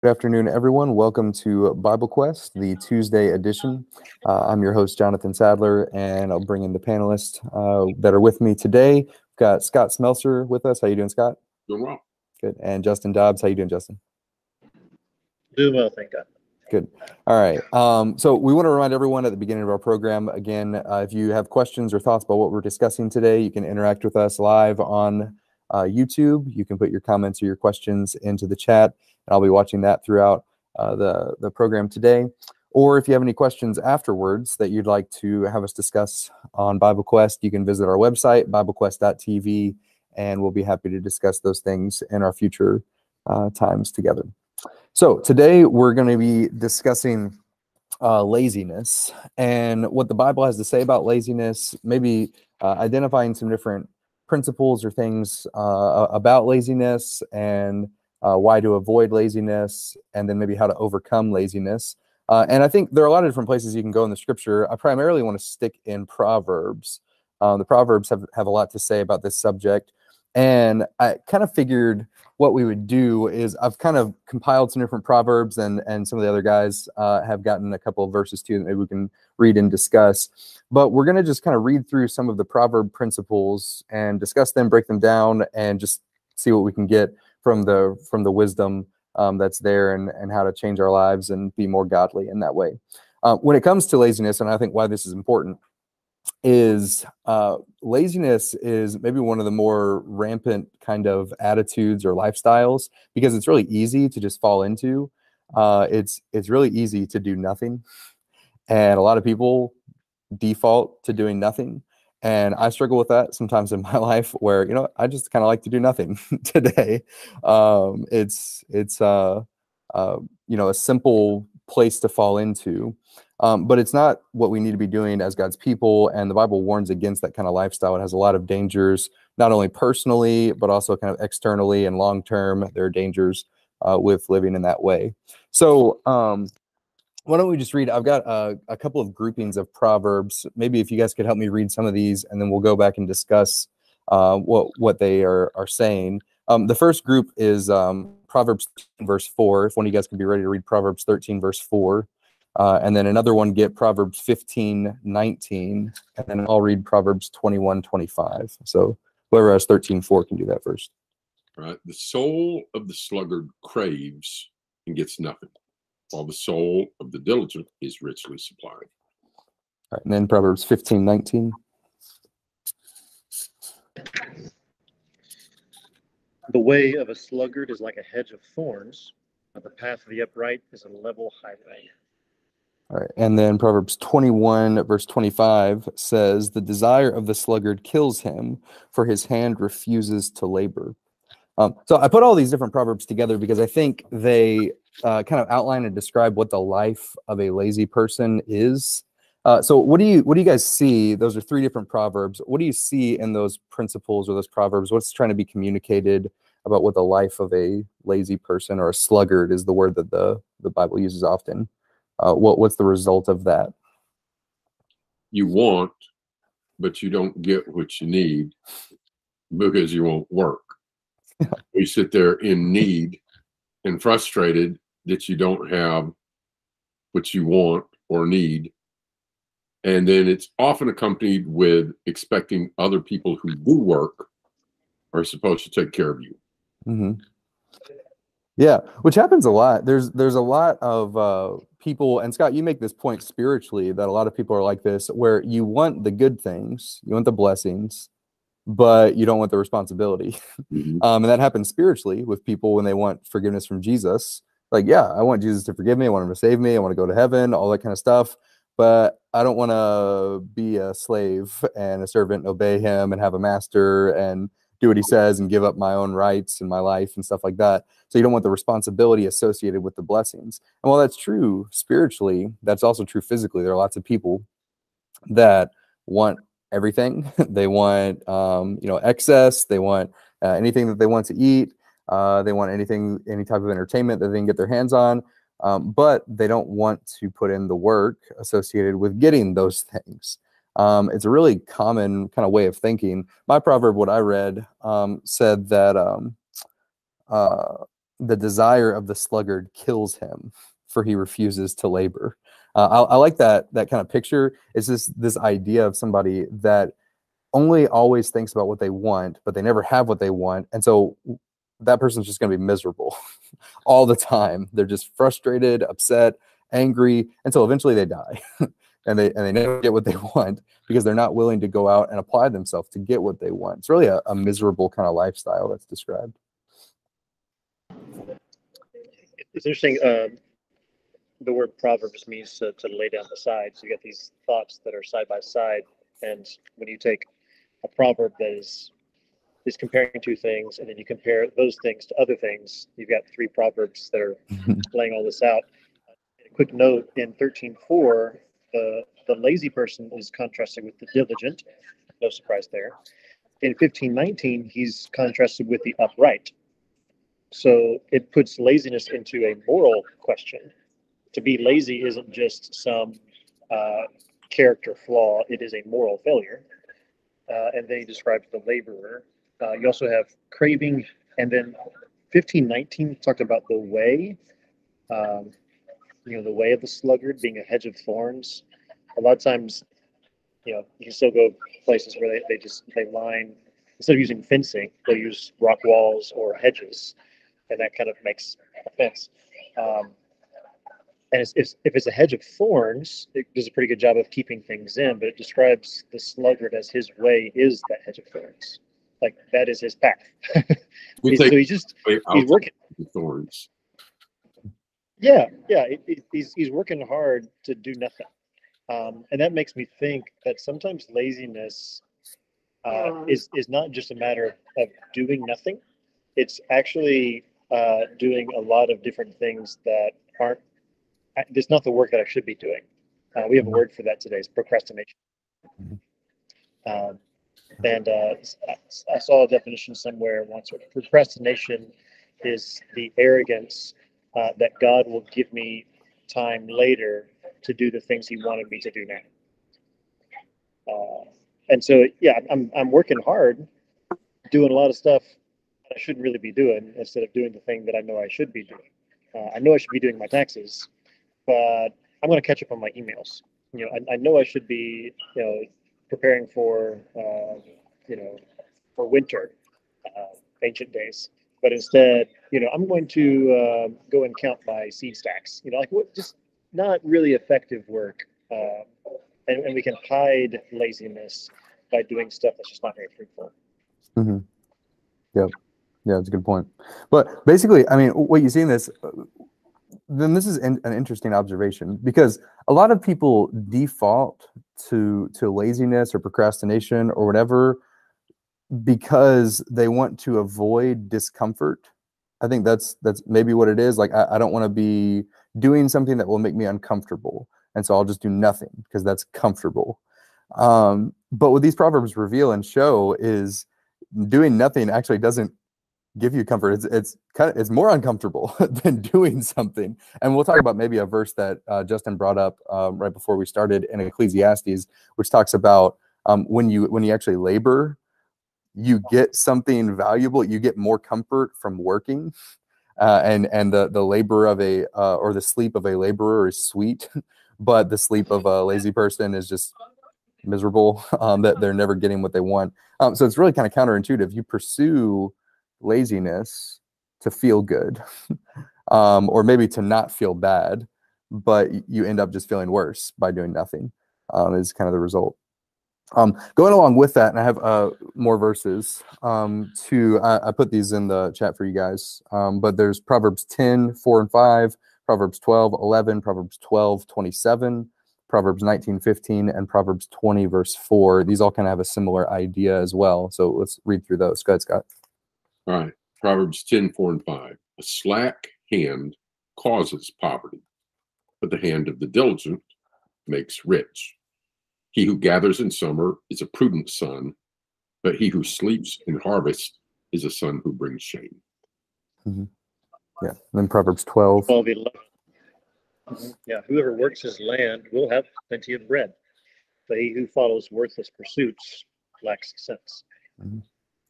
Good afternoon, everyone. Welcome to Bible Quest, the Tuesday edition. Uh, I'm your host, Jonathan Sadler, and I'll bring in the panelists uh, that are with me today. We've got Scott Smelser with us. How you doing, Scott? Doing well. Good. And Justin Dobbs. How you doing, Justin? Doing well, thank God. Good. All right. Um, so we want to remind everyone at the beginning of our program again, uh, if you have questions or thoughts about what we're discussing today, you can interact with us live on uh, YouTube. You can put your comments or your questions into the chat and I'll be watching that throughout uh, the, the program today. Or if you have any questions afterwards that you'd like to have us discuss on Bible Quest, you can visit our website, biblequest.tv, and we'll be happy to discuss those things in our future uh, times together. So today we're going to be discussing uh, laziness and what the Bible has to say about laziness, maybe uh, identifying some different principles or things uh, about laziness and uh, why to avoid laziness, and then maybe how to overcome laziness. Uh, and I think there are a lot of different places you can go in the scripture. I primarily want to stick in Proverbs. Um, the Proverbs have, have a lot to say about this subject. And I kind of figured what we would do is I've kind of compiled some different Proverbs, and, and some of the other guys uh, have gotten a couple of verses too that maybe we can read and discuss. But we're going to just kind of read through some of the Proverb principles and discuss them, break them down, and just see what we can get from the from the wisdom um, that's there and and how to change our lives and be more godly in that way. Uh, when it comes to laziness, and I think why this is important is uh, laziness is maybe one of the more rampant kind of attitudes or lifestyles because it's really easy to just fall into. Uh, it's it's really easy to do nothing, and a lot of people default to doing nothing and i struggle with that sometimes in my life where you know i just kind of like to do nothing today. Um, it's it's uh, uh, you know a simple place to fall into. Um, but it's not what we need to be doing as god's people and the bible warns against that kind of lifestyle. It has a lot of dangers not only personally but also kind of externally and long term there are dangers uh, with living in that way. So um, why don't we just read? I've got uh, a couple of groupings of proverbs. Maybe if you guys could help me read some of these, and then we'll go back and discuss uh, what what they are are saying. Um, the first group is um, Proverbs verse four. If one of you guys could be ready to read Proverbs thirteen verse four, uh, and then another one get Proverbs 15, 19, and then I'll read Proverbs 21, 25. So whoever has 13, 4 can do that first. All right. The soul of the sluggard craves and gets nothing while the soul of the diligent is richly supplied. Right, and then Proverbs 15, 19. The way of a sluggard is like a hedge of thorns, but the path of the upright is a level highway. All right, and then Proverbs 21, verse 25 says, The desire of the sluggard kills him, for his hand refuses to labor. Um, so I put all these different proverbs together because I think they uh, kind of outline and describe what the life of a lazy person is. Uh, so what do you what do you guys see? Those are three different proverbs. What do you see in those principles or those proverbs? What's trying to be communicated about what the life of a lazy person or a sluggard is the word that the the Bible uses often. Uh, what what's the result of that? You want, but you don't get what you need because you won't work. we sit there in need and frustrated that you don't have what you want or need. And then it's often accompanied with expecting other people who do work are supposed to take care of you. Mm-hmm. Yeah, which happens a lot. There's there's a lot of uh, people, and Scott, you make this point spiritually that a lot of people are like this, where you want the good things, you want the blessings, but you don't want the responsibility. Mm-hmm. Um, and that happens spiritually with people when they want forgiveness from Jesus. Like, yeah, I want Jesus to forgive me. I want him to save me. I want to go to heaven, all that kind of stuff. But I don't want to be a slave and a servant, and obey him and have a master and do what he says and give up my own rights and my life and stuff like that. So you don't want the responsibility associated with the blessings. And while that's true spiritually, that's also true physically. There are lots of people that want everything. they want um, you know excess. They want uh, anything that they want to eat. Uh, they want anything, any type of entertainment that they can get their hands on. Um, but they don't want to put in the work associated with getting those things. Um, it's a really common kind of way of thinking. My proverb, what I read, um, said that um, uh, the desire of the sluggard kills him, for he refuses to labor. Uh, I, I like that that kind of picture. It's just this idea of somebody that only always thinks about what they want, but they never have what they want, and so that person's just going to be miserable all the time. They're just frustrated, upset, angry until eventually they die. and they and they never get what they want because they're not willing to go out and apply themselves to get what they want. It's really a, a miserable kind of lifestyle that's described. It's interesting. Uh, the word proverbs means to, to lay down the side. So you get these thoughts that are side by side, and when you take a proverb that is is comparing two things, and then you compare those things to other things, you've got three proverbs that are laying all this out. A quick note in thirteen four, the the lazy person is contrasted with the diligent. No surprise there. In fifteen nineteen, he's contrasted with the upright. So it puts laziness into a moral question to be lazy isn't just some uh, character flaw, it is a moral failure. Uh, and then he describes the laborer. Uh, you also have craving, and then 1519 talked about the way, um, you know, the way of the sluggard being a hedge of thorns. A lot of times, you know, you can still go places where they, they just they line instead of using fencing, they use rock walls or hedges, and that kind of makes a fence. Um, and it's, it's, if it's a hedge of thorns, it does a pretty good job of keeping things in, but it describes the sluggard as his way is that hedge of thorns. Like that is his path. he's, so he's just he's working thorns. Yeah, yeah, it, it, he's he's working hard to do nothing, um, and that makes me think that sometimes laziness uh, is is not just a matter of, of doing nothing. It's actually uh, doing a lot of different things that aren't it's not the work that I should be doing. Uh, we have a mm-hmm. word for that today. It's procrastination. Mm-hmm. Um, and uh, I saw a definition somewhere once. Procrastination is the arrogance uh, that God will give me time later to do the things He wanted me to do now. Uh, and so, yeah, I'm I'm working hard, doing a lot of stuff I shouldn't really be doing instead of doing the thing that I know I should be doing. Uh, I know I should be doing my taxes, but I'm going to catch up on my emails. You know, I, I know I should be, you know, preparing for, uh, you know, for winter, uh, ancient days. But instead, you know, I'm going to uh, go and count my seed stacks. You know, like what, just not really effective work. Uh, and, and we can hide laziness by doing stuff that's just not very fruitful. Mm-hmm. Yeah, that's a good point. But basically, I mean, what you see in this, then this is an, interesting observation because a lot of people default to to laziness or procrastination or whatever because they want to avoid discomfort. I think that's that's maybe what it is. Like i, I don't want to be doing something that will make me uncomfortable and so i'll just do nothing because that's comfortable. Um, but what these proverbs reveal and show is doing nothing actually doesn't give you comfort. It's it's kind of it's more uncomfortable than doing something. And we'll talk about maybe a verse that uh, Justin brought up um, right before we started in Ecclesiastes, which talks about um, when you when you actually labor, you get something valuable. You get more comfort from working. Uh, and and the the labor of a uh, or the sleep of a laborer is sweet, but the sleep of a lazy person is just miserable. Um, that they're never getting what they want. Um, so it's really kind of counterintuitive. You pursue laziness to feel good um, or maybe to not feel bad but you end up just feeling worse by doing nothing um, is kind of the result. Um, going along with that and i have uh, more verses um, to I, I, put these in the chat for you guys um, but there's proverbs 10 4 and 5 proverbs 12 11 proverbs 12 27 proverbs 19 15 and proverbs 20 verse 4 these all kind of have a similar idea as well so let's read through those. Go ahead scott all right. Proverbs 10, 4 and 5. A slack hand causes poverty, but the hand of the diligent makes rich. He who gathers in summer is a prudent son, but he who sleeps in harvest is a son who brings shame. Mm-hmm. Yeah. And then Proverbs 12. 12 mm-hmm. Yeah. Whoever works his land will have plenty of bread, but he who follows worthless pursuits lacks sense. Mm-hmm.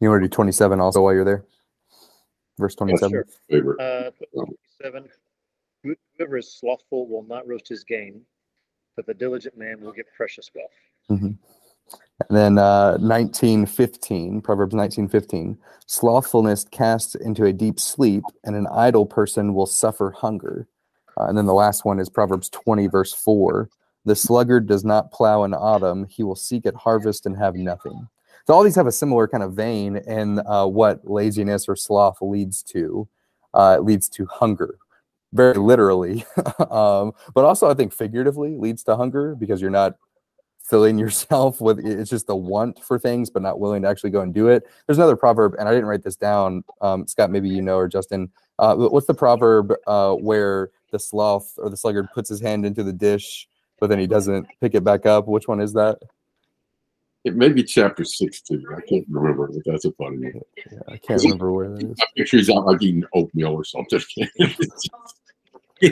You want to do 27 also while you're there? verse 27. sure. Uh, seven. Whoever is slothful will not roast his game, but the diligent man will get precious wealth. And then uh, 1915, Proverbs 1915. Slothfulness casts into a deep sleep, and an idle person will suffer hunger. Uh, and then the last one is Proverbs 20, verse 4. The sluggard does not plow in autumn, he will seek at harvest and have nothing. So all these have a similar kind of vein in uh, what laziness or sloth leads to. Uh, it leads to hunger, very literally, um, but also I think figuratively leads to hunger because you're not filling yourself with it's just the want for things but not willing to actually go and do it. There's another proverb and i didn't write this down um, scott maybe you know or justin uh, what's the proverb uh, where the sloth or the sluggard puts his hand into the dish but then he doesn't pick it back up? Which one is that It may be chapter 16. I can't remember, but that's a funny one. yeah, i can't remember where that is I picture he's out like eating oatmeal or something. he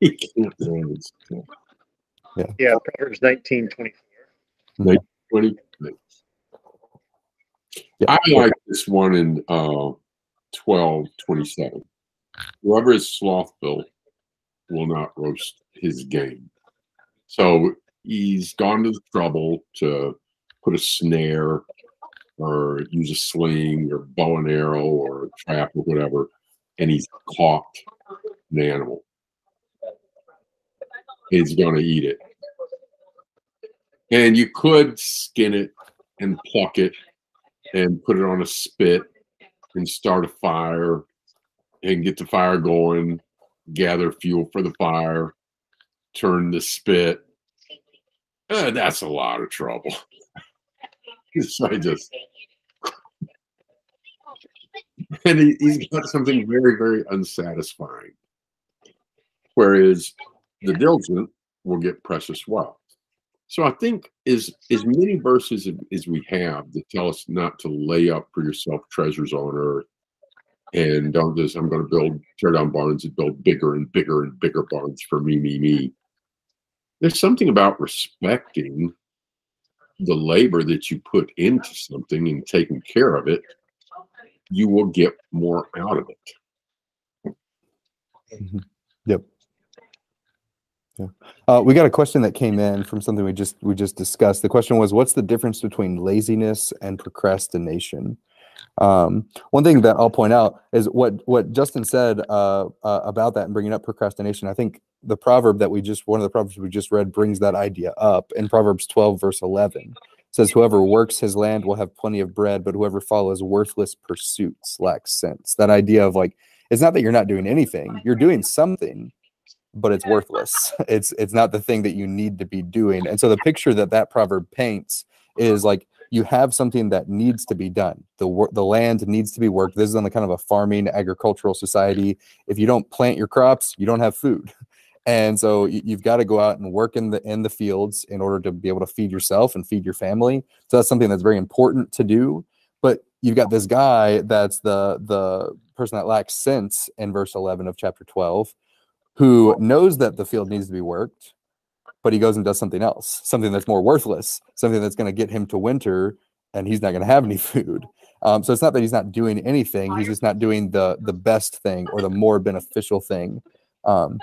can't do. Yeah, Proverbs nineteen twenty-four. 20. Yeah. I like this one in uh, 12 27. Whoever is slothful will not roast his game. So he's gone to the trouble to put a snare or use a sling or bow and arrow or trap or whatever, and he's caught an animal. He's going to eat it. And you could skin it and pluck it and put it on a spit and start a fire and get the fire going, gather fuel for the fire, turn the spit. Uh, that's a lot of trouble. so I just and he, he's got something very, very unsatisfying. Whereas the diligent will get precious wealth. So I think as as many verses as- we have that tell us not to lay up for yourself treasures on earth and don't just I'm going to build tear down barns and build bigger and bigger and bigger barns for me, me, me. There's something about respecting the labor that you put into something and taking care of it. You will get more out of it. Yep. Yeah. Uh, we got a question that came in from something we just we just discussed. The question was, "What's the difference between laziness and procrastination?" Um, one thing that I'll point out is what what Justin said uh, uh, about that and bringing up procrastination. I think the proverb that we just one of the proverbs we just read brings that idea up in Proverbs twelve verse eleven. Says, "Whoever works his land will have plenty of bread, but whoever follows worthless pursuits lacks sense." That idea of like it's not that you're not doing anything; you're doing something, but it's worthless. It's it's not the thing that you need to be doing. And so the picture that that proverb paints is like you have something that needs to be done. The wor- the land needs to be worked. This is on the kind of a farming agricultural society. If you don't plant your crops, you don't have food. And so you, you've got to go out and work in the in the fields in order to be able to feed yourself and feed your family. So that's something that's very important to do. But you've got this guy that's the the person that lacks sense in verse 11 of chapter 12 who knows that the field needs to be worked, but he goes and does something else, something that's more worthless, something that's going to get him to winter, and he's not going to have any food. Um, so it's not that he's not doing anything; he's just not doing the the best thing or the more beneficial thing. Um,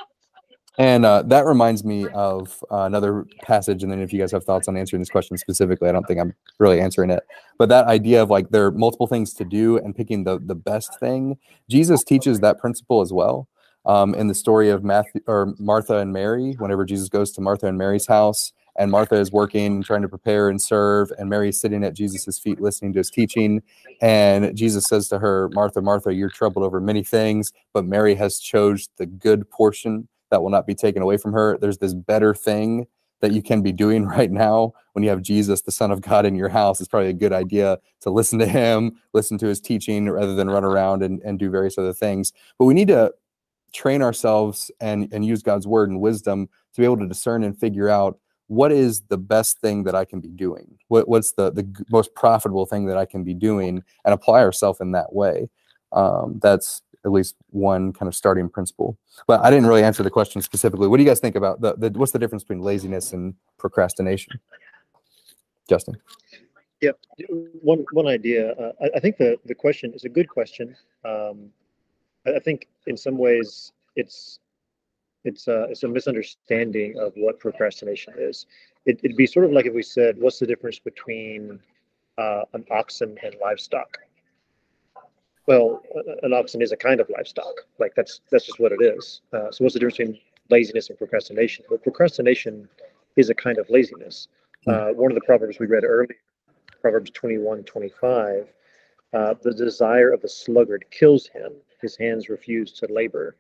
and uh, that reminds me of uh, another passage. And then, if you guys have thoughts on answering this question specifically, I don't think I'm really answering it. But that idea of like there are multiple things to do and picking the the best thing, Jesus teaches that principle as well um, in the story of Matthew or Martha and Mary. Whenever Jesus goes to Martha and Mary's house, and Martha is working and trying to prepare and serve, and Mary is sitting at Jesus' feet listening to his teaching. And Jesus says to her, Martha, Martha, you're troubled over many things, but Mary has chose the good portion that will not be taken away from her. There's this better thing that you can be doing right now when you have Jesus, the Son of God, in your house. It's probably a good idea to listen to him, listen to his teaching, rather than run around and, and do various other things. But we need to train ourselves and, and use God's word and wisdom to be able to discern and figure out what is the best thing that I can be doing? What, what's the, the most profitable thing that I can be doing and apply ourselves in that way? Um, that's at least one kind of starting principle. But I didn't really answer the question specifically. What do you guys think about the, the what's the difference between laziness and procrastination? Justin. Yeah, one one idea. Uh, I, I think the the question is a good question. Um, I, think in some ways it's it's a it's a misunderstanding of what procrastination is. It, it'd be sort of like if we said, what's the difference between uh, an oxen and livestock? Well, an oxen is a kind of livestock. Like that's that's just what it is. Uh, so what's the difference between laziness and procrastination? Well, procrastination is a kind of laziness. Uh, one of the proverbs we read earlier, Proverbs 21, 25, uh, the desire of the sluggard kills him. His hands refuse to labor.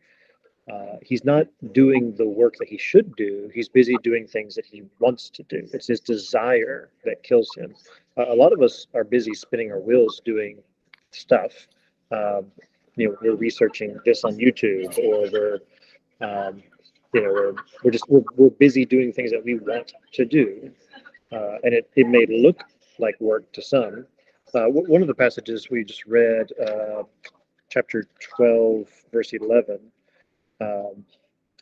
Uh, he's not doing the work that he should do. He's busy doing things that he wants to do. It's his desire that kills him. Uh, a lot of us are busy spinning our wheels doing stuff. Um, you know, we're researching this on YouTube, or we're, um, you know, we're, we're just we're, we're busy doing things that we want to do, uh, and it it may look like work to some. Uh, one of the passages we just read, uh, chapter 12, verse 11 um,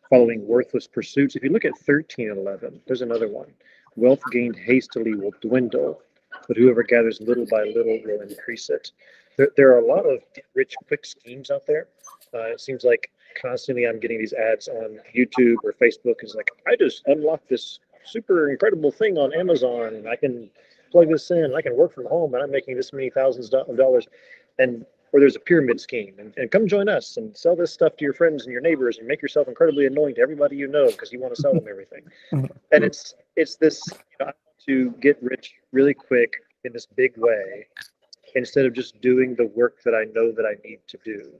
following worthless pursuits. If you look at 13 and 11, there's another one. Wealth gained hastily will dwindle, but whoever gathers little by little will increase it. There, there are a lot of rich, quick schemes out there. Uh, it seems like constantly I'm getting these ads on YouTube or Facebook. It's like, I just unlocked this super incredible thing on Amazon and I can plug this in I can work from home and I'm making this many thousands of dollars. And or there's a pyramid scheme. And, and come join us and sell this stuff to your friends and your neighbors and make yourself incredibly annoying to everybody you know because you want to sell them everything. And it's it's this you know, to get rich really quick in this big way instead of just doing the work that i know that i need to do.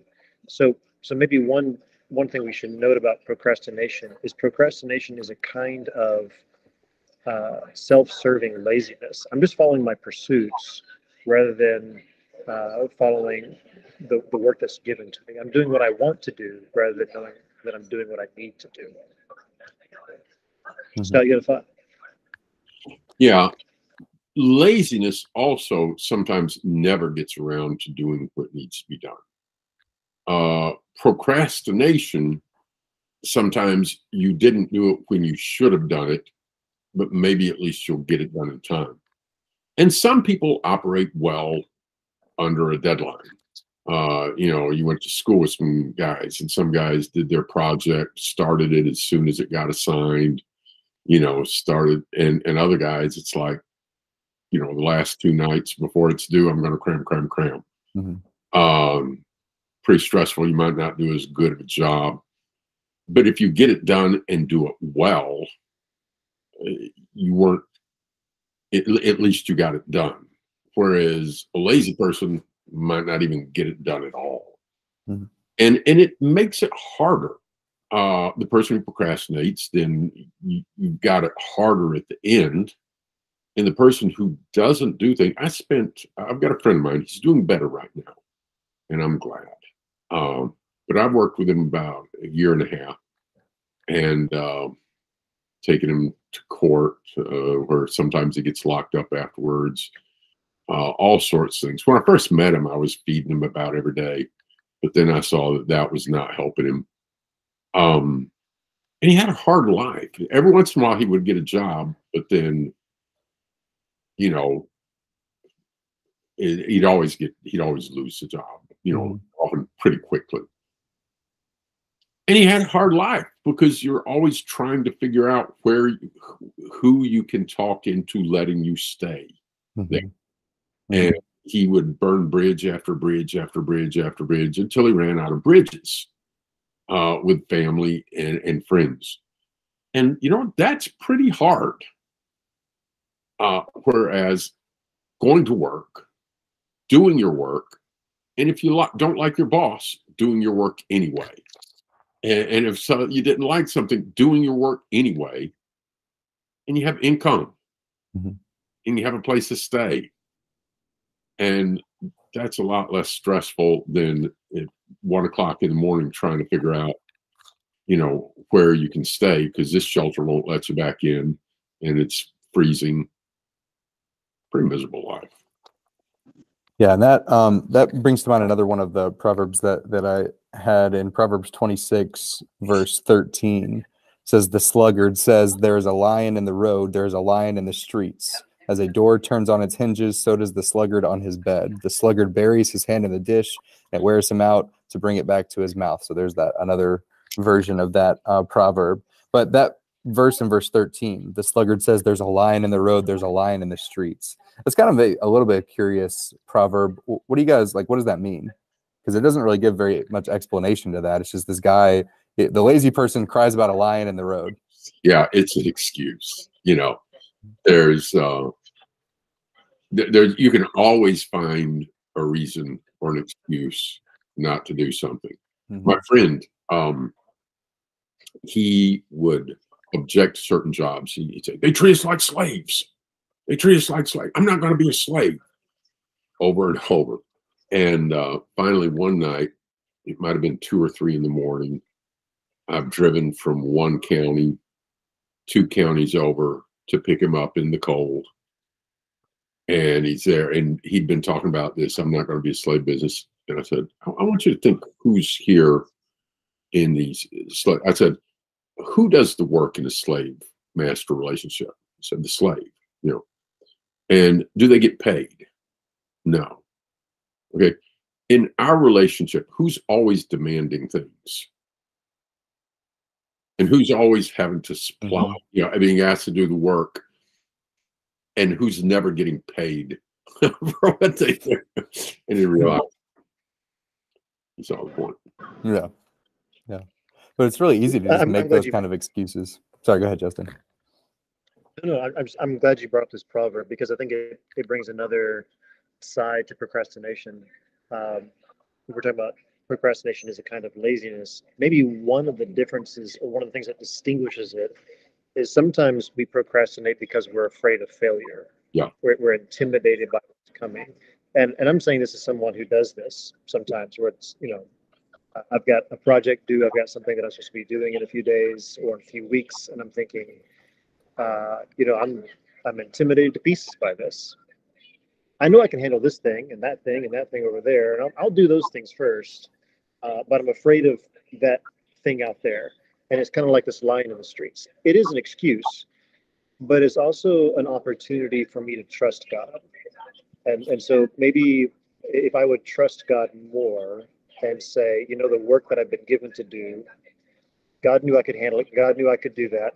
So so maybe one one thing we should note about procrastination is procrastination is a kind of uh, self-serving laziness. I'm just following my pursuits rather than uh, following the, the work that's given to me. I'm doing what I want to do rather than knowing that I'm doing what I need to do. Mhm. Scott, you got a thought? Yeah. Laziness also sometimes never gets around to doing what needs to be done. Uh, procrastination, sometimes you didn't do it when you should have done it, but maybe at least you'll get it done in time. And some people operate well under a deadline. Uh, you know, you went to school with some guys, and some guys did their project, started it as soon as it got assigned you know, started and and other guys, it's like, you know, the last two nights before it's due, I'm gonna cram, cram, cram. Mhm. Um, pretty stressful. You might not do as good of a job. But if you get it done and do it well, eh, you weren't at least you got it done. Whereas a lazy person might not even get it done at all. Mhm. And and it makes it harder uh, the person who procrastinates, then you, you've got it harder at the end. And the person who doesn't do things, I spent, I've got a friend of mine, he's doing better right now. And I'm glad. Um, but I've worked with him about a year and a half and uh, taken him to court uh, where sometimes he gets locked up afterwards, uh, all sorts of things. When I first met him, I was feeding him about every day. But then I saw that that was not helping him um, and he had a hard life. Every once in a while, he would get a job, but then, you know, it, he'd always get he'd always lose the job. You know, often pretty quickly. And he had a hard life because you're always trying to figure out where who you can talk into letting you stay. Mhm. And he would burn bridge after bridge after bridge after bridge until he ran out of bridges uh, with family and, and friends. And, you know, that's pretty hard. Uh, whereas going to work, doing your work, and if you don't like your boss, doing your work anyway. And, and if so, you didn't like something, doing your work anyway, and you have income Mhm. and you have a place to stay. And that's a lot less stressful than at one o'clock in the morning trying to figure out, you know, where you can stay because this shelter won't let you back in and it's freezing. Pretty miserable life. Yeah, and that um that brings to mind another one of the proverbs that that I had in Proverbs 26 verse 13 says the sluggard says there is a lion in the road, there is a lion in the streets, As a door turns on its hinges, so does the sluggard on his bed. The sluggard buries his hand in the dish, and it wears him out to bring it back to his mouth. So there's that another version of that uh, proverb. But that verse in verse 13, the sluggard says, There's a lion in the road, there's a lion in the streets. It's kind of a, a little bit curious proverb. What do you guys like? What does that mean? Because it doesn't really give very much explanation to that. It's just this guy, it- the lazy person cries about a lion in the road. yeah, it's an excuse. You know, there's uh th- there's you can always find a reason or an excuse not to do something. Mhm. My friend, um, he would object to certain jobs. He- He'd say, "They treat us like slaves. They treat us like slaves. I'm not going to be a slave." Over and over, and uh, finally one night, it might have been two or three in the morning. I've driven from one county two counties over to pick him up in the cold. And he's there, and he'd been talking about this. I'm not going to be a slave business. And I said, I, want you to think who's here in these. I said, who does the work in a slave master relationship? I said, the slave, you know. And do they get paid? No. Okay. In our relationship, who's always demanding things? And who's always having to supply, you know, being asked to do the work, and who's never getting paid for what they do. And he realized he saw the point. Yeah. Yeah. But it's really easy to just I'm- I'm make those you- kind of excuses. Sorry, go ahead, Justin. No, no, I'm, I'm, I'm glad you brought up this proverb because I think it, it brings another side to procrastination. Um, we're talking about procrastination is a kind of laziness. Maybe one of the differences or one of the things that distinguishes it is sometimes we procrastinate because we're afraid of failure. Yeah. We're, we're intimidated by what's coming. And, and I'm saying this as someone who does this sometimes where it's, you know, I've got a project due, I've got something that I'm supposed to be doing in a few days or in a few weeks, and I'm thinking, uh, you know, I'm I'm intimidated to pieces by this. I know I can handle this thing and that thing and that thing over there, and I'll, I'll do those things first. Uh, but I'm afraid of that thing out there, and it's kind of like this lion in the streets. It is an excuse, but it's also an opportunity for me to trust God, and and so maybe if I would trust God more and say, you know, the work that I've been given to do, God knew I could handle it. God knew I could do that.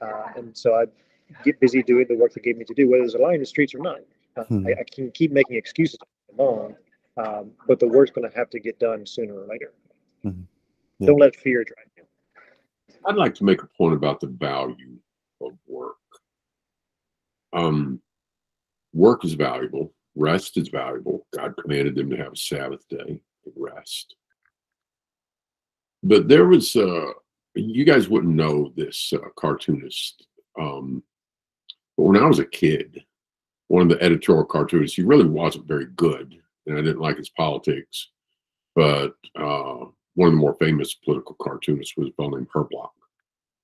Uh, and so I get busy doing the work that gave me to do, whether there's a line in the streets or not. Uh, Hmm. I, I can keep making excuses along, um, but the work's going to have to get done sooner or later. Mhm. Yeah. Don't let fear drive you. I'd like to make a point about the value of work. Um, work is valuable. Rest is valuable. God commanded them to have a Sabbath day of rest. But there was, uh, you guys wouldn't know this uh, cartoonist. Um, but when I was a kid, one of the editorial cartoonists, he really wasn't very good, and I didn't like his politics. But uh, one of the more famous political cartoonists was a fellow named Herblock.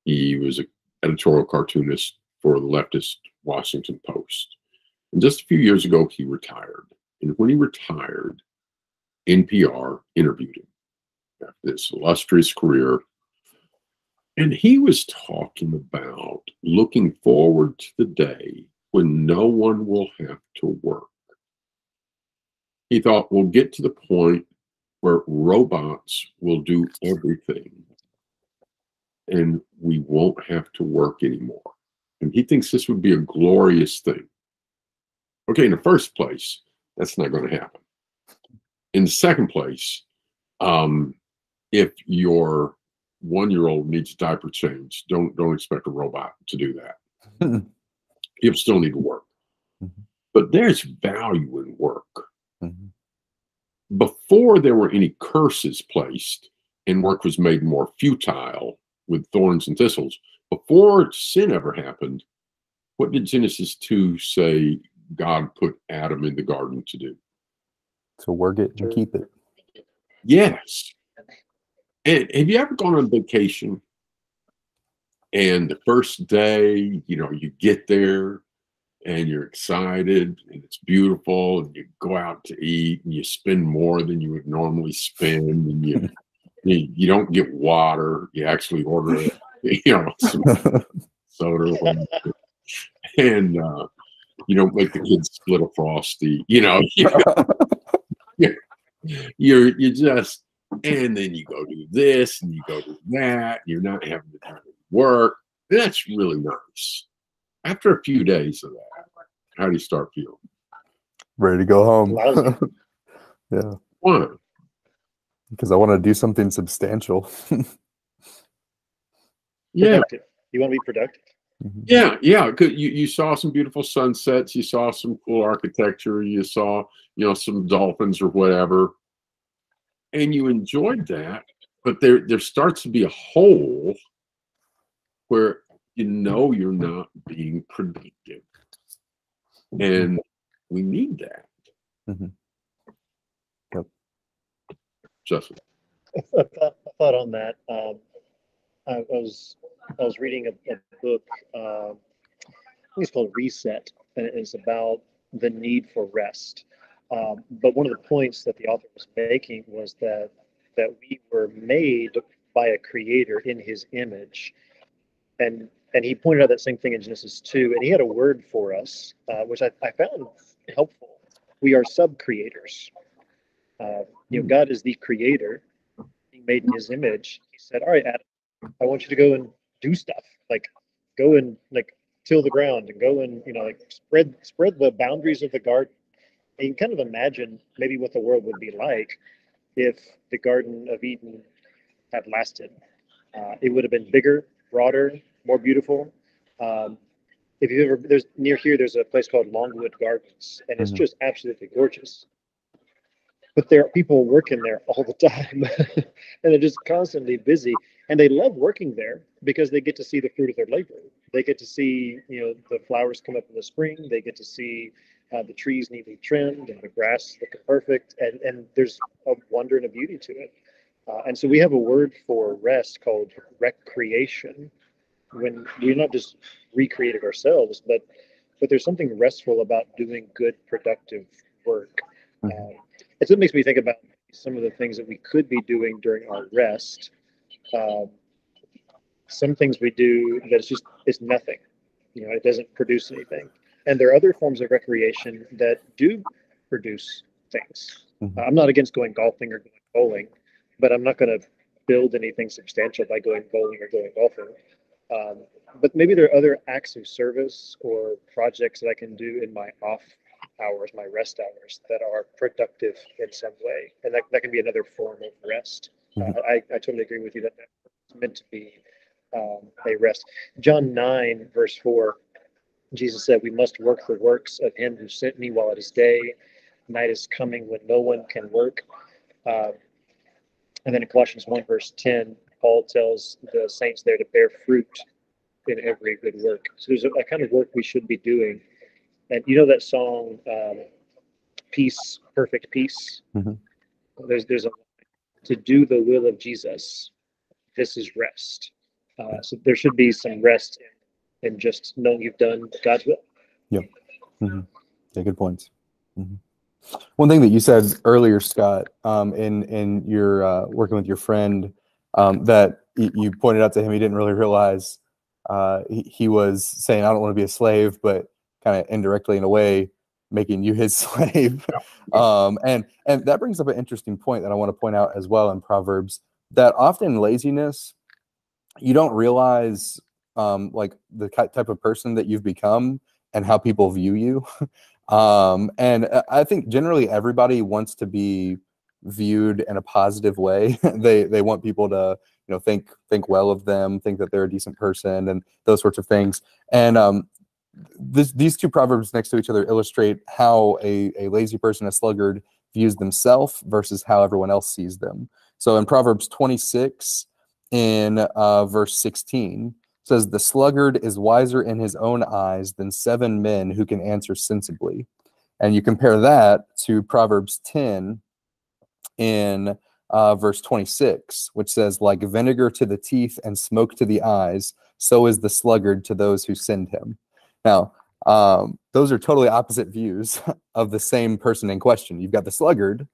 He was an editorial cartoonist for the leftist Washington Post. And just a few years ago, he retired. And when he retired, NPR interviewed him after this illustrious career. And he was talking about looking forward to the day when no one will have to work. He thought we'll get to the point where robots will do everything and we won't have to work anymore. And he thinks this would be a glorious thing. Okay, in the first place, that's not going to happen. In the second place, um, if your one-year-old needs a diaper change, don't don't expect a robot to do that. You'll still need to work. Mhm. But there's value in work Mhm. before there were any curses placed and work was made more futile with thorns and thistles, before sin ever happened, what did Genesis 2 say God put Adam in the garden to do? So work it and keep it. Yes. And have you ever gone on vacation and the first day, you know, you get there and you're excited and it's beautiful and you go out to eat and you spend more than you would normally spend and you you, you don't get water, you actually order you know some soda and uh You don't make the kids split a frosty. You know, you're, you're you just and then you go do this and you go do that. You're not having to work. That's really nice. After a few days of that, how do you start feeling? Ready to go home. Yeah. Why? Because I want to do something substantial. Yeah, Productive. You want to be productive? Mhm. yeah, yeah. 'cause You you saw some beautiful sunsets. You saw some cool architecture. You saw you know some dolphins or whatever, and you enjoyed that. But there there starts to be a hole where you know you're not being productive, and we need that. Mhm. Yep. Justin. a thought, a thought on that. Um, I was I was reading a, a book. Uh, I think it's called Reset, and it's about the need for rest. Um, but one of the points that the author was making was that that we were made by a creator in his image, and and he pointed out that same thing in Genesis two, and he had a word for us, uh, which I, I found helpful. We are sub creators. Uh, you know, God is the creator, being made in His image. He said, "All right, Adam, I want you to go and do stuff. Like, go and like till the ground and go and you know like spread spread the boundaries of the garden." And you can kind of imagine maybe what the world would be like if the Garden of Eden had lasted. Uh, it would have been bigger, broader, more beautiful. Um, if you ever there's near here, there's a place called Longwood Gardens, and it's Mhm. just absolutely gorgeous. But there are people working there all the time, and they're just constantly busy. And they love working there because they get to see the fruit of their labor. They get to see, you know, the flowers come up in the spring. They get to see uh, the trees neatly trimmed and the grass looking perfect. And and there's a wonder and a beauty to it. Uh, and so we have a word for rest called recreation. When we're not just recreated ourselves, but but there's something restful about doing good, productive work. Mhm. Uh, it's what makes me think about some of the things that we could be doing during our rest. Um, some things we do that it's just it's nothing. You know, it doesn't produce anything. And there are other forms of recreation that do produce things. Mhm. Uh, I'm not against going golfing or going bowling, but I'm not going to build anything substantial by going bowling or going golfing. Um, but maybe there are other acts of service or projects that I can do in my off hours, my rest hours, that are productive in some way. And that, that can be another form of rest. Uh, Mhm. I, I totally agree with you that that's meant to be um, a rest. John 9, verse 4, Jesus said, We must work the works of him who sent me while it is day. Night is coming when no one can work. Um, and then in Colossians 1, verse 10, Paul tells the saints there to bear fruit in every good work. So there's a, a kind of work we should be doing. And you know that song, um, Peace, Perfect Peace? Mhm. There's, there's a to do the will of Jesus. This is rest. Uh, so there should be some rest in, in just knowing you've done God's will. Yeah, good points. Mhm. One thing that you said earlier, Scott, um, in in your uh, working with your friend, um, that you pointed out to him, he didn't really realize uh, he, he was saying, "I don't want to be a slave," but kind of indirectly, in a way, making you his slave. um, and and that brings up an interesting point that I want to point out as well in Proverbs that often laziness, you don't realize um, like the type of person that you've become and how people view you. um, and uh, I think generally everybody wants to be viewed in a positive way. they they want people to you know think think well of them, think that they're a decent person, and those sorts of things. And um, this, these two proverbs next to each other illustrate how a, a lazy person, a sluggard, views themselves versus how everyone else sees them. So in Proverbs 26, in uh, verse 16, says, The sluggard is wiser in his own eyes than seven men who can answer sensibly. And you compare that to Proverbs 10 in uh, verse 26, which says, Like vinegar to the teeth and smoke to the eyes, so is the sluggard to those who send him. Now, um, those are totally opposite views of the same person in question. You've got the sluggard,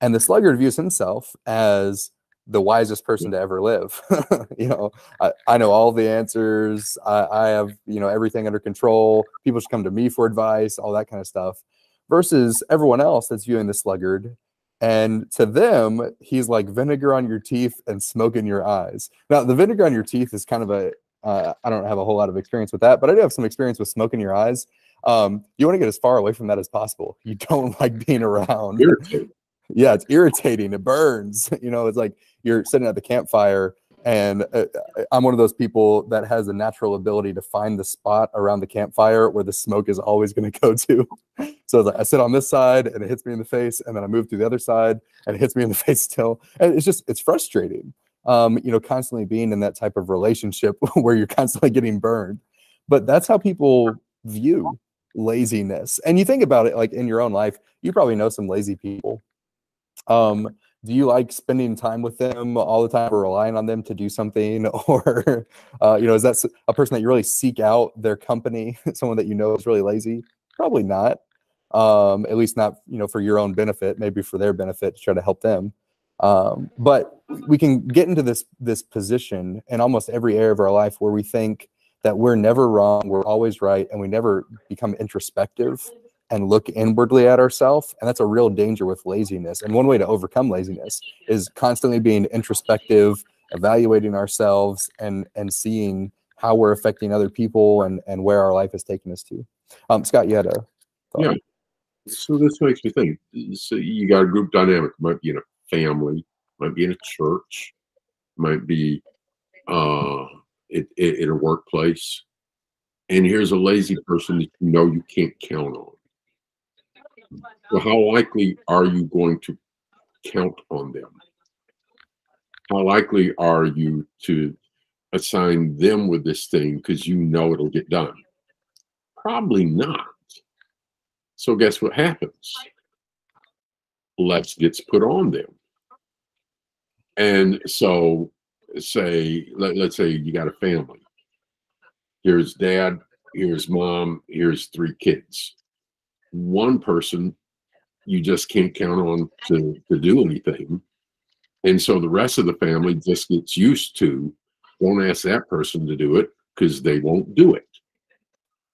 and the sluggard views himself as the wisest person to ever live. you know, I, I know all the answers. I, I have, you know, everything under control. People should come to me for advice, all that kind of stuff. Versus everyone else that's viewing the sluggard. And to them, he's like vinegar on your teeth and smoke in your eyes. Now, the vinegar on your teeth is kind of a uh, I don't have a whole lot of experience with that, but I do have some experience with smoke in your eyes. Um, you want to get as far away from that as possible. You don't like being around yeah, it's irritating. It burns. You know, it's like you're sitting at the campfire, and uh, I'm one of those people that has a natural ability to find the spot around the campfire where the smoke is always going to go to. so like I sit on this side, and it hits me in the face, and then I move to the other side, and it hits me in the face still. And it's just it's frustrating. Um, you know, constantly being in that type of relationship where you're constantly getting burned. But that's how people view laziness. And you think about it like in your own life, you probably know some lazy people um, do you like spending time with them all the time or relying on them to do something? Or uh, you know is that a person that you really seek out their company someone that you know is really lazy? Probably not. Um, at least not you know for your own benefit maybe for their benefit to try to help them. Um, but we can get into this this position in almost every area of our life where we think that we're never wrong we're always right and we never become introspective and look inwardly at ourselves and that's a real danger with laziness. And one way to overcome laziness is constantly being introspective evaluating ourselves and and seeing how we're affecting other people and and where our life is taking us to. Um scott you had a thought. yeah. So this makes me think. So you got a group dynamic. Might be in a family might be in a church might be uh in, in a workplace. And here's a lazy person that you know you can't count on well, how likely are you going to count on them? How likely are you to assign them with this thing because you know it'll get done? Probably not. So, guess what happens? Less gets put on them. And so, say, let, let's say you got a family. Here's dad, here's mom, here's three kids one person you just can't count on to, to do anything. And so the rest of the family just gets used to don't ask that person to do it because they won't do it.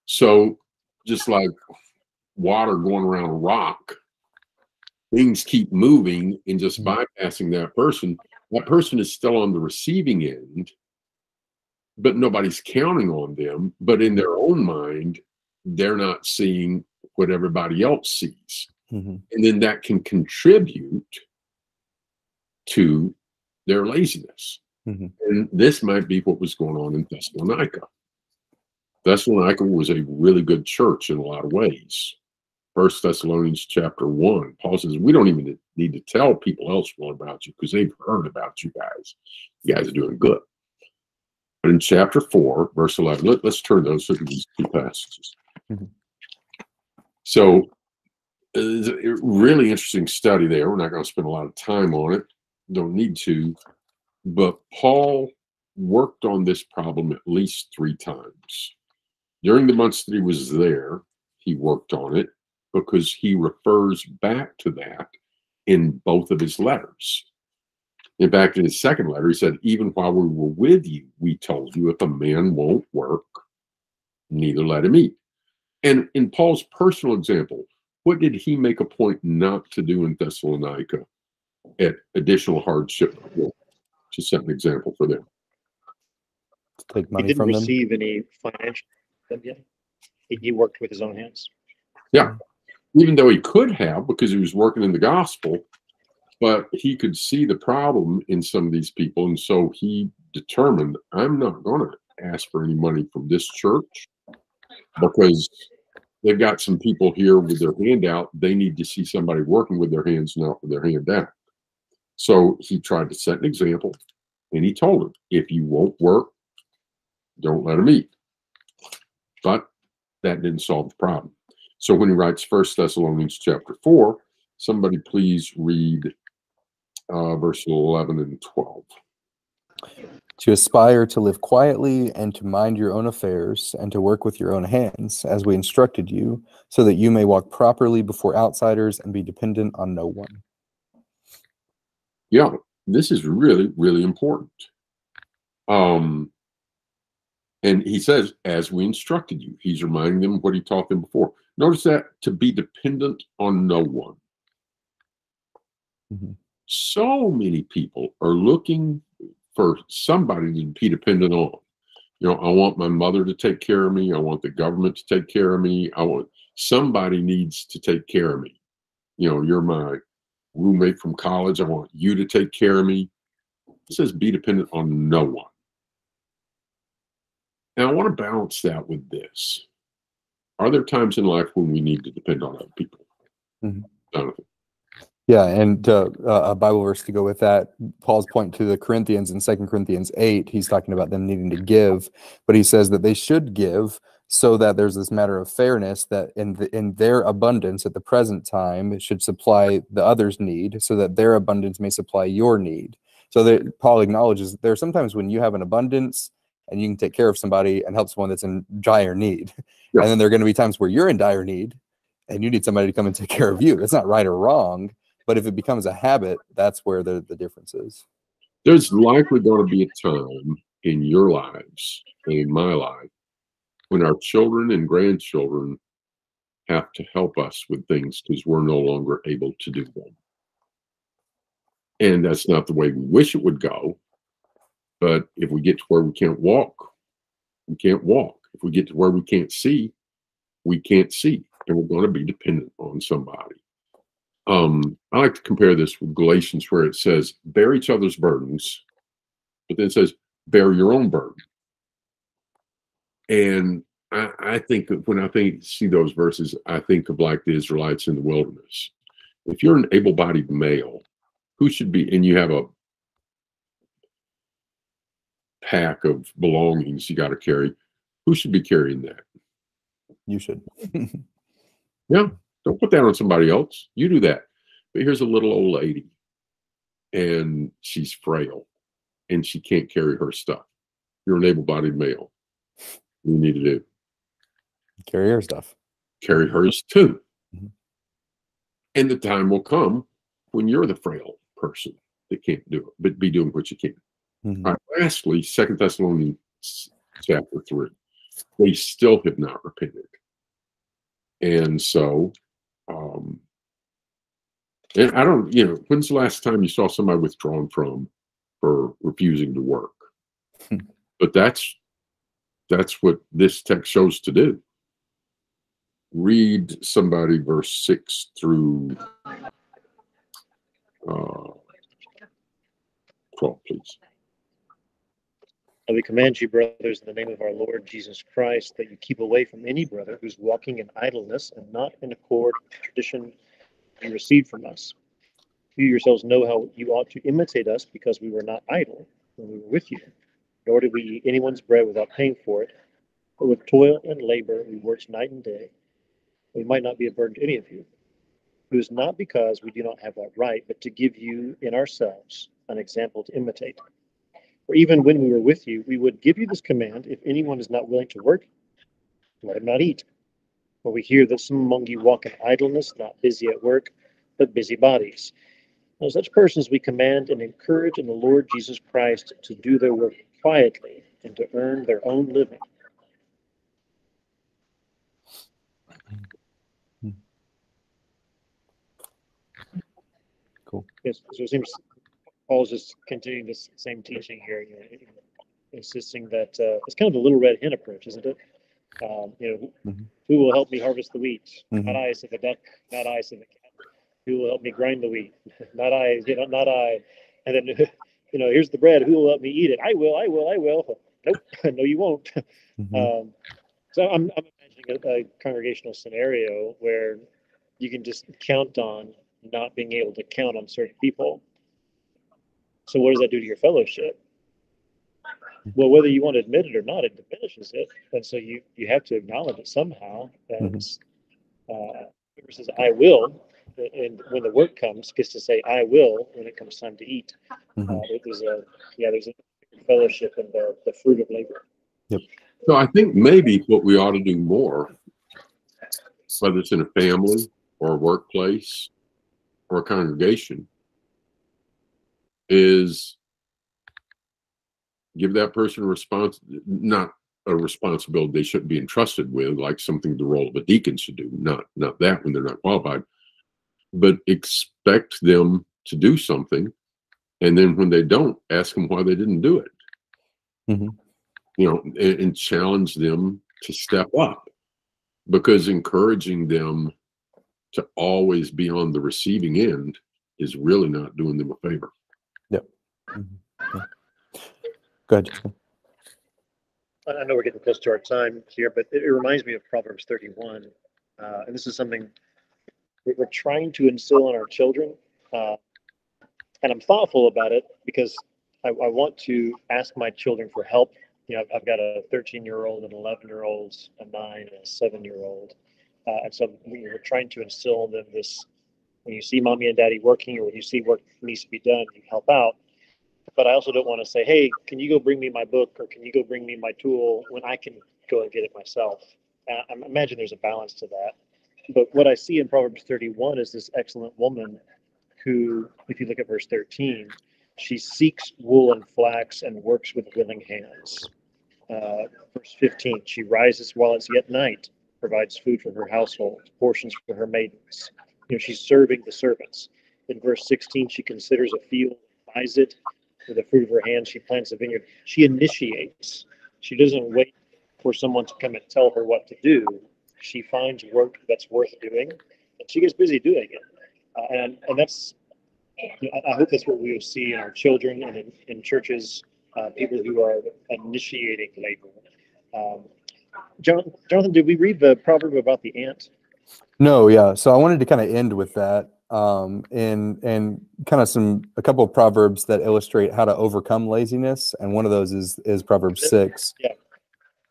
So just like water going around a rock, things keep moving and just mm-hmm. bypassing that person. That person is still on the receiving end, but nobody's counting on them. But in their own mind, they're not seeing what everybody else sees. Mm-hmm. And then that can contribute to their laziness. Mm-hmm. And this might be what was going on in Thessalonica. Thessalonica was a really good church in a lot of ways. First Thessalonians chapter one, Paul says, We don't even need to tell people else more about you because they've heard about you guys. You guys are doing good. But in chapter four, verse 11, let, us turn those to these two passages. Mm-hmm. So uh, it's a really interesting study there. We're not going to spend a lot of time on it. Don't need to. But Paul worked on this problem at least three times. During the months that he was there, he worked on it because he refers back to that in both of his letters. In fact, in his second letter, he said, Even while we were with you, we told you if a man won't work, neither let him eat. And in Paul's personal example, what did he make a point not to do in Thessalonica at additional hardship? To set an example for them. To take money he didn't from receive them. any financial yet. He, he worked with his own hands. Yeah, even though he could have because he was working in the gospel, but he could see the problem in some of these people, and so he determined, I'm not going to ask for any money from this church because they've got some people here with their hand out. They need to see somebody working with their hands, not with their hand down. So he tried to set an example and he told them, if you won't work, don't let them eat. But that didn't solve the problem. So when he writes First Thessalonians chapter 4, somebody please read uh, verse 11 and 12 to aspire to live quietly and to mind your own affairs and to work with your own hands, as we instructed you, so that you may walk properly before outsiders and be dependent on no one. Yeah. This is really, really important. Um, and he says, as we instructed you, he's reminding them what he taught them before. Notice that to be dependent on no one. Mhm. So many people are looking for somebody to be dependent on. You know, I want my mother to take care of me. I want the government to take care of me. I want somebody needs to take care of me. You know, you're my roommate from college. I want you to take care of me. It says be dependent on no one. Now, I want to balance that with this. Are there times in life when we need to depend on other people? Mhm. Jonathan. Yeah, and uh, uh, a Bible verse to go with that. Paul's point to the Corinthians in Second Corinthians eight. He's talking about them needing to give, but he says that they should give so that there's this matter of fairness that in the, in their abundance at the present time it should supply the other's need, so that their abundance may supply your need. So that Paul acknowledges there are sometimes when you have an abundance and you can take care of somebody and help someone that's in dire need, and then there are going to be times where you're in dire need and you need somebody to come and take care of you. It's not right or wrong but if it becomes a habit, that's where the, the difference is. There's likely going to be a time in your lives and in my life when our children and grandchildren have to help us with things because we're no longer able to do them. And that's not the way we wish it would go. But if we get to where we can't walk, we can't walk. If we get to where we can't see, we can't see. And we're going to be dependent on somebody. Um, I like to compare this with Galatians, where it says, bear each other's burdens, but then it says, bear your own burden. And I, I think when I think see those verses, I think of like the Israelites in the wilderness. If you're an able-bodied male, who should be, and you have a pack of belongings you got to carry, who should be carrying that? You should. Don't put that on somebody else. You do that. But here's a little old lady, and she's frail, and she can't carry her stuff. You're an able-bodied male. What do you need to do? Carry her stuff. Carry hers too. Mhm. And the time will come when you're the frail person that can't do it, but be doing what you can. Mhm. All right. Lastly, Second Thessalonians chapter three. They still have not repented. And so um and I don't, you know, when's the last time you saw somebody withdrawn from for refusing to work? Hmm. but that's that's what this text shows to do. Read somebody verse six through uh, 12, please. We command you, brothers, in the name of our Lord Jesus Christ, that you keep away from any brother who's walking in idleness and not in accord with the tradition you received from us. You yourselves know how you ought to imitate us because we were not idle when we were with you, nor did we eat anyone's bread without paying for it. But with toil and labor we worked night and day. We might not be a burden to any of you. It was not because we do not have that right, but to give you in ourselves an example to imitate. For even when we were with you, we would give you this command if anyone is not willing to work, let him not eat. For we hear that some among you walk in idleness, not busy at work, but busy bodies. Now, such persons we command and encourage in the Lord Jesus Christ to do their work quietly and to earn their own living. Cool. Yes, so it seems Paul's just continuing this same teaching here, you know, insisting that uh, it's kind of the little red hen approach, isn't it? Um, you know, Mhm. who will help me harvest the wheat? Mhm. Not I, said the duck. Not I, said the cat. Who will help me grind the wheat? not I, you know, not I. And then, you know, here's the bread. Who will help me eat it? I will. I will. I will. Nope. no, you won't. Mhm. Um, so I'm, I'm imagining a, a congregational scenario where you can just count on not being able to count on certain people. So what does that do to your fellowship? Well, whether you want to admit it or not, it diminishes it, and so you you have to acknowledge it somehow. And uh, whoever says "I will," and when the work comes, gets to say "I will" when it comes time to eat. Mhm. Uh, there's a yeah, there's a fellowship and the, the fruit of labor. Yep. So I think maybe what we ought to do more, whether it's in a family or a workplace or a congregation, is give that person a response, not a responsibility they shouldn't be entrusted with, like something the role of a deacon should do. Not not that when they're not qualified, but expect them to do something, and then when they don't, ask them why they didn't do it. Mhm. You know, and, and challenge them to step up, because encouraging them to always be on the receiving end is really not doing them a favor. Go ahead. Jessica. I know we're getting close to our time here, but it, reminds me of Proverbs thirty-one. Uh, and this is something we're trying to instill in our children. Uh, and I'm thoughtful about it because I, I want to ask my children for help. You know, I've, I've got a 13 year old, an 11 year old, a nine, and a seven year old. Uh, and so we- we're trying to instill in them this when you see mommy and daddy working or when you see work needs to be done, you help out but I also don't want to say, "Hey, can you go bring me my book or can you go bring me my tool?" when I can go and get it myself. I imagine there's a balance to that. But what I see in Proverbs 31 is this excellent woman who, if you look at verse 13, she seeks wool and flax and works with willing hands. Uh, verse 15, she rises while it's yet night, provides food for her household, portions for her maidens. You know, she's serving the servants. In verse 16, she considers a field, buys it, with the fruit of her hands, she plants a vineyard. She initiates. She doesn't wait for someone to come and tell her what to do. She finds work that's worth doing, and she gets busy doing it. Uh, and and that's I, hope that's what we will see in our children and in, in churches, uh, people who are initiating labor. Um, Jonathan, did we read the proverb about the ant? No, yeah. So I wanted to kind of end with that, um, and and kind of some a couple of proverbs that illustrate how to overcome laziness, and one of those is is Proverbs six. Yeah.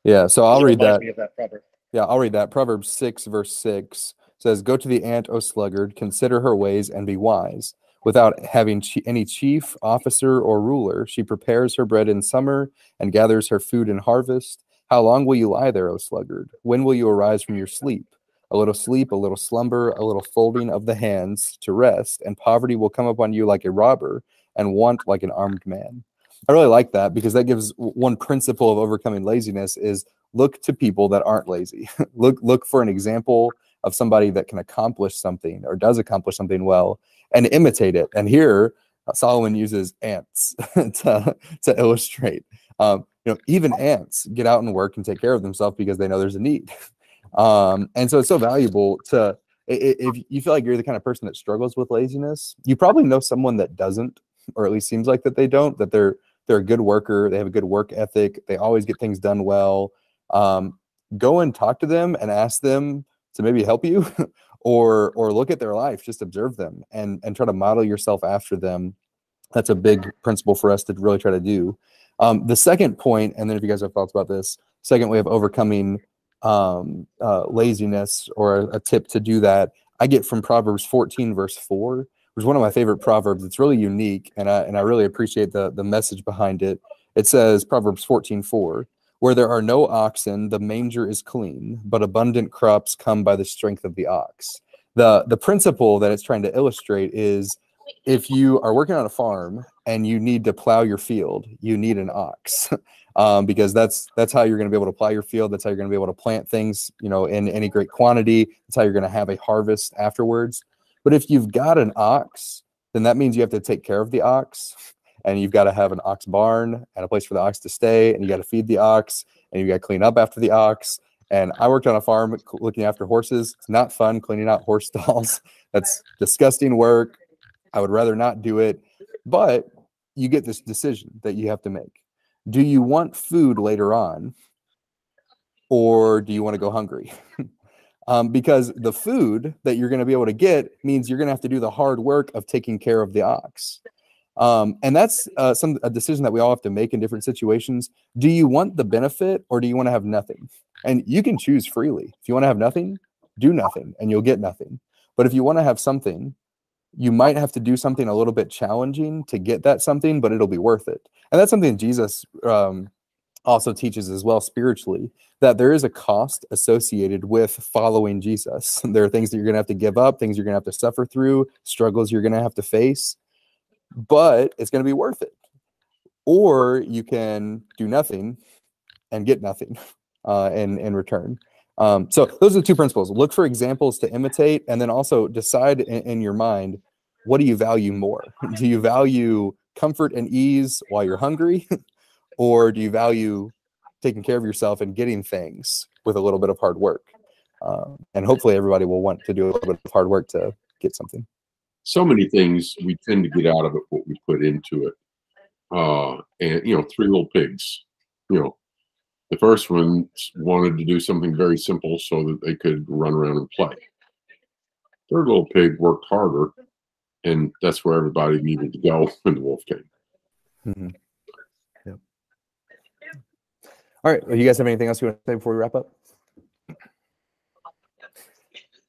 Yeah. So I'll read that. That proverb. Yeah, I'll read that. Proverbs 6, verse 6 says, Go to the ant, O sluggard, consider her ways and be wise. Without having any chief, officer, or ruler, she prepares her bread in summer and gathers her food in harvest. How long will you lie there, O sluggard? When will you arise from your sleep? A little sleep, a little slumber, a little folding of the hands to rest, and poverty will come upon you like a robber, and want like an armed man. I really like that because that gives one principle of overcoming laziness is look to people that aren't lazy. look look for an example of somebody that can accomplish something or does accomplish something well and imitate it. And here uh, Solomon uses ants to, to illustrate. Um, you know, even ants get out and work and take care of themselves because they know there's a need. Um, and so it's so valuable to if you feel like you're the kind of person that struggles with laziness, you probably know someone that doesn't, or at least seems like that they don't. That they're they're a good worker, they have a good work ethic, they always get things done well. Um, go and talk to them and ask them to maybe help you, or or look at their life, just observe them and and try to model yourself after them. That's a big principle for us to really try to do. Um, the second point, and then if you guys have thoughts about this, second way of overcoming um, uh, laziness or a, a tip to do that, I get from Proverbs 14, verse 4, which is one of my favorite proverbs. It's really unique, and I, and I really appreciate the, the message behind it. It says, Proverbs 14, 4, where there are no oxen, the manger is clean, but abundant crops come by the strength of the ox. The, the principle that it's trying to illustrate is if you are working on a farm and you need to plow your field, you need an ox. um, because that's that's how you're going to be able to plow your field. That's how you're going to be able to plant things, you know, in any great quantity. That's how you're going to have a harvest afterwards. But if you've got an ox, then that means you have to take care of the ox, and you've got to have an ox barn and a place for the ox to stay, and you got to feed the ox, and you got to clean up after the ox. And I worked on a farm looking after horses. It's not fun cleaning out horse stalls. That's disgusting work. I would rather not do it. But you get this decision that you have to make do you want food later on or do you want to go hungry? Um, because the food that you're going to be able to get means you're going to have to do the hard work of taking care of the ox. Um, and that's uh, some a decision that we all have to make in different situations. Do you want the benefit or do you want to have nothing? And you can choose freely. If you want to have nothing do nothing and you'll get nothing. But if you want to have something you might have to do something a little bit challenging to get that something, but it'll be worth it. And that's something Jesus um, also teaches as well spiritually that there is a cost associated with following Jesus. There are things that you're going to have to give up, things you're going to have to suffer through, struggles you're going to have to face. but it's going to be worth it. Or you can do nothing and get nothing uh, in in return. Um, so those are the two principles. Look for examples to imitate, and then also decide in, in your mind what do you value more. do you value comfort and ease while you're hungry, or do you value taking care of yourself and getting things with a little bit of hard work? Um, and hopefully, everybody will want to do a little bit of hard work to get something. So many things we tend to get out of it what we put into it. Uh, and you know, three little pigs. You know, the first one wanted to do something very simple so that they could run around and play. Third little pig worked harder, and that's where everybody needed to go when the wolf came. Mhm. Yep. All right. Well, you guys have anything else you want to say before we wrap up?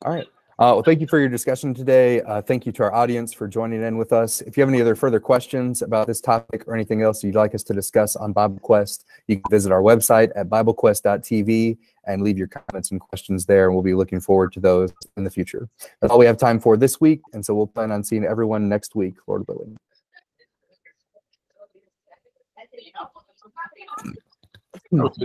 All right. Uh, well, thank you for your discussion today. Uh, thank you to our audience for joining in with us. If you have any other further questions about this topic or anything else you'd like us to discuss on Bible Quest, you can visit our website at biblequest.tv and leave your comments and questions there. And we'll be looking forward to those in the future. That's all we have time for this week. And so we'll plan on seeing everyone next week, Lord willing. Was